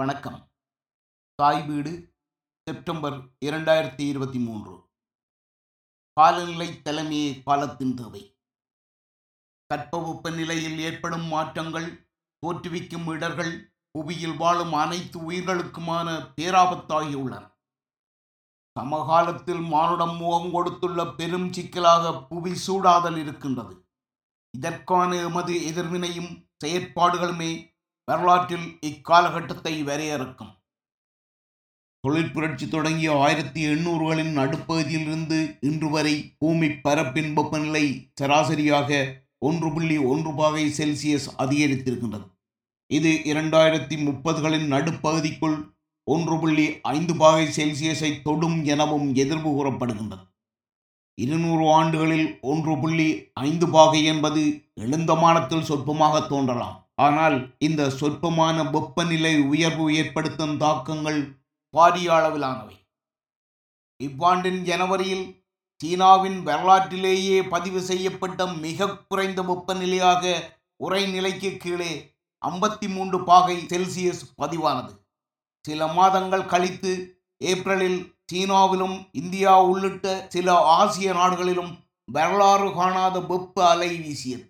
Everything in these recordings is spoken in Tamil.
வணக்கம். தாய் வீடு செப்டம்பர் இரண்டாயிரத்தி இருபத்தி மூன்று. காலநிலை தலைமையே காலத்தின் தேவை. தட்பவெப்ப நிலையில் ஏற்படும் மாற்றங்கள் தோற்றுவிக்கும் இடர்கள் புவியில் வாழும் அனைத்து உயிர்களுக்குமான பேராபத்தாகியுள்ளன சமகாலத்தில் மானுடம் முகம் கொடுத்துள்ள பெரும் சிக்கலாக புவி சூடாதல் இருக்கின்றது. இதற்கான எமது எதிர்வினையும் செயற்பாடுகளுமே வரலாற்றில் இக்காலகட்டத்தை வரையறுக்கும். தொழிற்புரட்சி தொடங்கிய ஆயிரத்தி எண்ணூறுகளின் நடுப்பகுதியிலிருந்து இன்று வரை பூமி பரப்பின் வெப்பநிலை சராசரியாக ஒன்று புள்ளி ஒன்று பாகை செல்சியஸ் அதிகரித்திருக்கின்றது. இது இரண்டாயிரத்தி முப்பதுகளின் நடுப்பகுதிக்குள் ஒன்று புள்ளி ஐந்து பாகை செல்சியஸை தொடும் எனவும் எதிர்ப்பு கூறப்படுகின்றது. இருநூறு ஆண்டுகளில் ஒன்று புள்ளி ஐந்து பாகை என்பது எழுந்தமானத்தில் சொற்பமாக தோன்றலாம். ஆனால் இந்த சொற்பமான வெப்பநிலை உயர்வு ஏற்படுத்தும் தாக்கங்கள் பாரிய அளவிலானவை. இவ்வாண்டின் ஜனவரியில் சீனாவின் வரலாற்றிலேயே பதிவு செய்யப்பட்ட மிக குறைந்த வெப்பநிலையாக உரைநிலைக்கு கீழே ஐம்பத்தி மூன்று பாகை செல்சியஸ் பதிவானது. சில மாதங்கள் கழித்து ஏப்ரலில் சீனாவிலும் இந்தியா உள்ளிட்ட சில ஆசிய நாடுகளிலும் வரலாறு காணாத வெப்ப அலை வீசியது.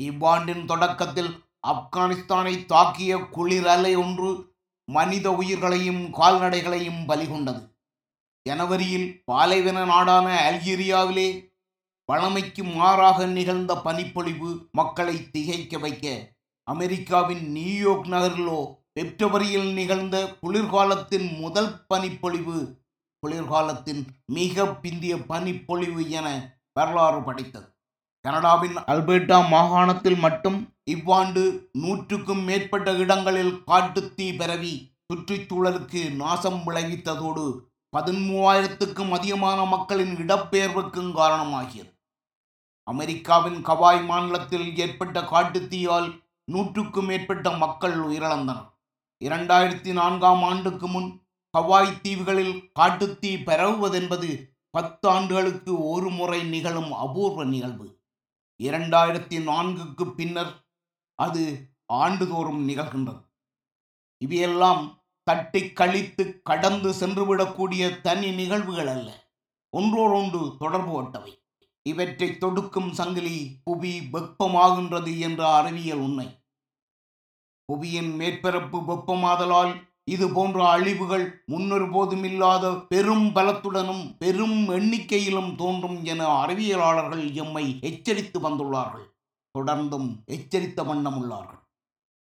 இவ்வாண்டின் தொடக்கத்தில் ஆப்கானிஸ்தானை தாக்கிய குளிர் அலை ஒன்று மனித உயிர்களையும் கால்நடைகளையும் பலிகொண்டது ஜனவரியில் பாலைவன நாடான அல்ஜீரியாவிலே பழமைக்கு மாறாக நிகழ்ந்த பனிப்பொழிவு மக்களை திகைக்க வைக்க அமெரிக்காவின் நியூயோர்க் நகரிலோ பிப்ரவரியில் நிகழ்ந்த குளிர்காலத்தின் முதல் பனிப்பொழிவு குளிர்காலத்தின் மிக பிந்திய பனிப்பொழிவு என வரலாறு படைத்தது. கனடாவின் அல்பர்டா மாகாணத்தில் மட்டும் இவ்வாண்டு நூற்றுக்கும் மேற்பட்ட இடங்களில் காட்டுத்தீ பரவி சுற்றுச்சூழலுக்கு நாசம் விளைவித்ததோடு பதிமூவாயிரத்துக்கும் அதிகமான மக்களின் இடப்பெயர்வுக்கும் காரணமாகியது. அமெரிக்காவின் கவாய் மாநிலத்தில் ஏற்பட்ட காட்டுத்தீயால் நூற்றுக்கும் மேற்பட்ட மக்கள் உயிரிழந்தனர். இரண்டாயிரத்தி நான்காம் ஆண்டுக்கு முன் ஹவாய் தீவுகளில் காட்டுத்தீ பரவுவதென்பது பத்து ஆண்டுகளுக்கு ஒரு முறை நிகழும் அபூர்வ நிகழ்வு. இரண்டாயிரத்தி நான்குக்கு பின்னர் அது ஆண்டுதோறும் நிகழ்கின்றது. இவையெல்லாம் தட்டி கழித்து கடந்து சென்றுவிடக்கூடிய தனி நிகழ்வுகள் அல்ல. ஒன்றோடொன்று தொடர்பு கொண்டவை. இவற்றை தொடுக்கும் சங்கிலி புவி வெப்பமாகின்றது என்ற அறிவியல் உண்மை. புவியின் மேற்பரப்பு வெப்பமாதலால் இது போன்ற அழிவுகள் முன்னொரு போதுமில்லாத பெரும் பலத்துடனும் பெரும் எண்ணிக்கையிலும் தோன்றும் என அறிவியலாளர்கள் எம்மை எச்சரித்து வந்துள்ளார்கள். தொடர்ந்தும் எச்சரித்த வண்ணம் உள்ளார்கள்.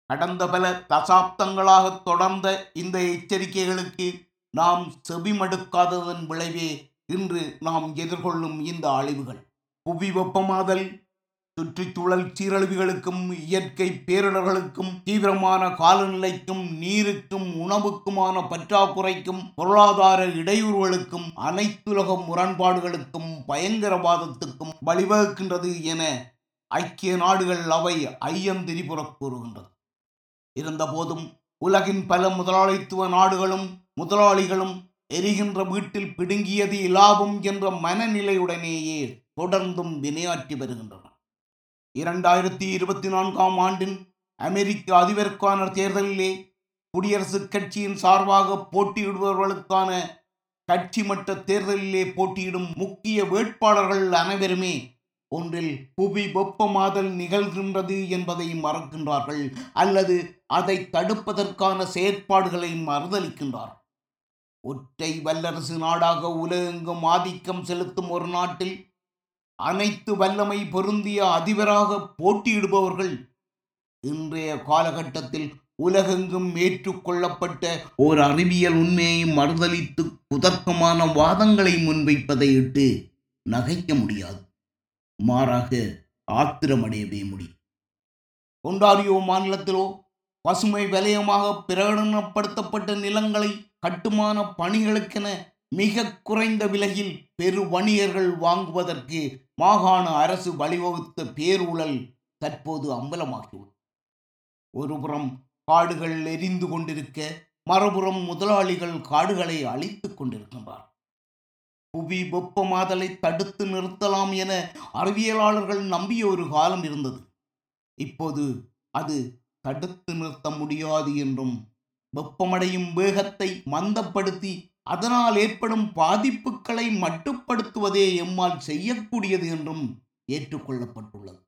கடந்த பல தசாப்தங்களாக தொடர்ந்த இந்த எச்சரிக்கைகளுக்கு நாம் செவிமடுக்காததன் விளைவே இன்று நாம் எதிர்கொள்ளும் இந்த அழிவுகள். புவி வெப்பமாதல் சுற்றுச்சூழல் சீரழிவுகளுக்கும் இயற்கை பேரிடர்களுக்கும் தீவிரமான காலநிலைக்கும் நீருக்கும் உணவுக்குமான பற்றாக்குறைக்கும் பொருளாதார இடையூறுகளுக்கும் அனைத்துலக முரண்பாடுகளுக்கும் பயங்கரவாதத்துக்கும் வழிவகுக்கின்றது என ஐக்கிய நாடுகள் அவை ஐயந்திரிபுறக் கூறுகின்றது. இருந்தபோதும் உலகின் பல முதலாளித்துவ நாடுகளும் முதலாளிகளும் எரிகின்ற வீட்டில் பிடுங்கியது இலாபம் என்ற மனநிலையுடனேயே தொடர்ந்தும் வினையாற்றி வருகின்றன. இரண்டாயிரத்தி இருபத்தி நான்காம் ஆண்டின் அமெரிக்க அதிபருக்கான தேர்தலிலே குடியரசுக் கட்சியின் சார்பாக போட்டியிடுபவர்களுக்கான கட்சி மட்ட தேர்தலிலே போட்டியிடும் முக்கிய வேட்பாளர்கள் அனைவருமே ஒன்றில் புவி வெப்பமாதல் நிகழ்கின்றது என்பதை மறக்கின்றார்கள் அல்லது அதை தடுப்பதற்கான செயற்பாடுகளை மறுதளிக்கின்றார். ஒற்றை வல்லரசு நாடாக உலகெங்கும் ஆதிக்கம் செலுத்தும் ஒரு நாட்டில் அனைத்து வல்லமை பொருந்திய அதிபராக போட்டியிடுபவர்கள் இன்றைய காலகட்டத்தில் உலகெங்கும் ஏற்றுக்கொள்ளப்பட்ட ஓர் அறிவியல் உண்மையை மறுதளித்து குதர்க்கமான வாதங்களை முன்வைப்பதை இட்டு நகைக்க முடியாது. மாறாக ஆத்திரமடையவே முடியும். ஒன்டாரியோ மாநிலத்திலோ பசுமை வலயமாக பிரகடனப்படுத்தப்பட்ட நிலங்களை கட்டுமான பணிகளுக்கென மிக குறைந்த விலையில் பெரு வணிகர்கள் வாங்குவதற்கு மாகாண அரசு வழிவகுத்த பேரூழல் தற்போது அம்பலமாகியுள்ளது. ஒருபுறம் காடுகள் எரிந்து கொண்டிருக்க மறுபுறம் முதலாளிகள் காடுகளை அழித்துக் கொண்டிருக்கின்றார் புவி வெப்பமாதலை தடுத்து நிறுத்தலாம் என அறிவியலாளர்கள் நம்பிய ஒரு காலம் இருந்தது. இப்போது அது தடுத்து நிறுத்த முடியாது என்றும் வெப்பமடையும் வேகத்தை மந்தப்படுத்தி அதனால் ஏற்படும் பாதிப்புகளை மட்டுப்படுத்துவதே எம்மால் செய்யக்கூடியது என்றும் ஏற்றுக்கொள்ளப்பட்டுள்ளது.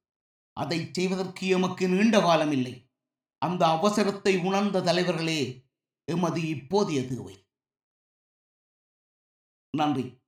அதை செய்வதற்கு எமக்கு நீண்ட காலம் இல்லை அந்த அவசரத்தை உணர்ந்த தலைவர்களே எமது இப்போதைய தேவை. நன்றி.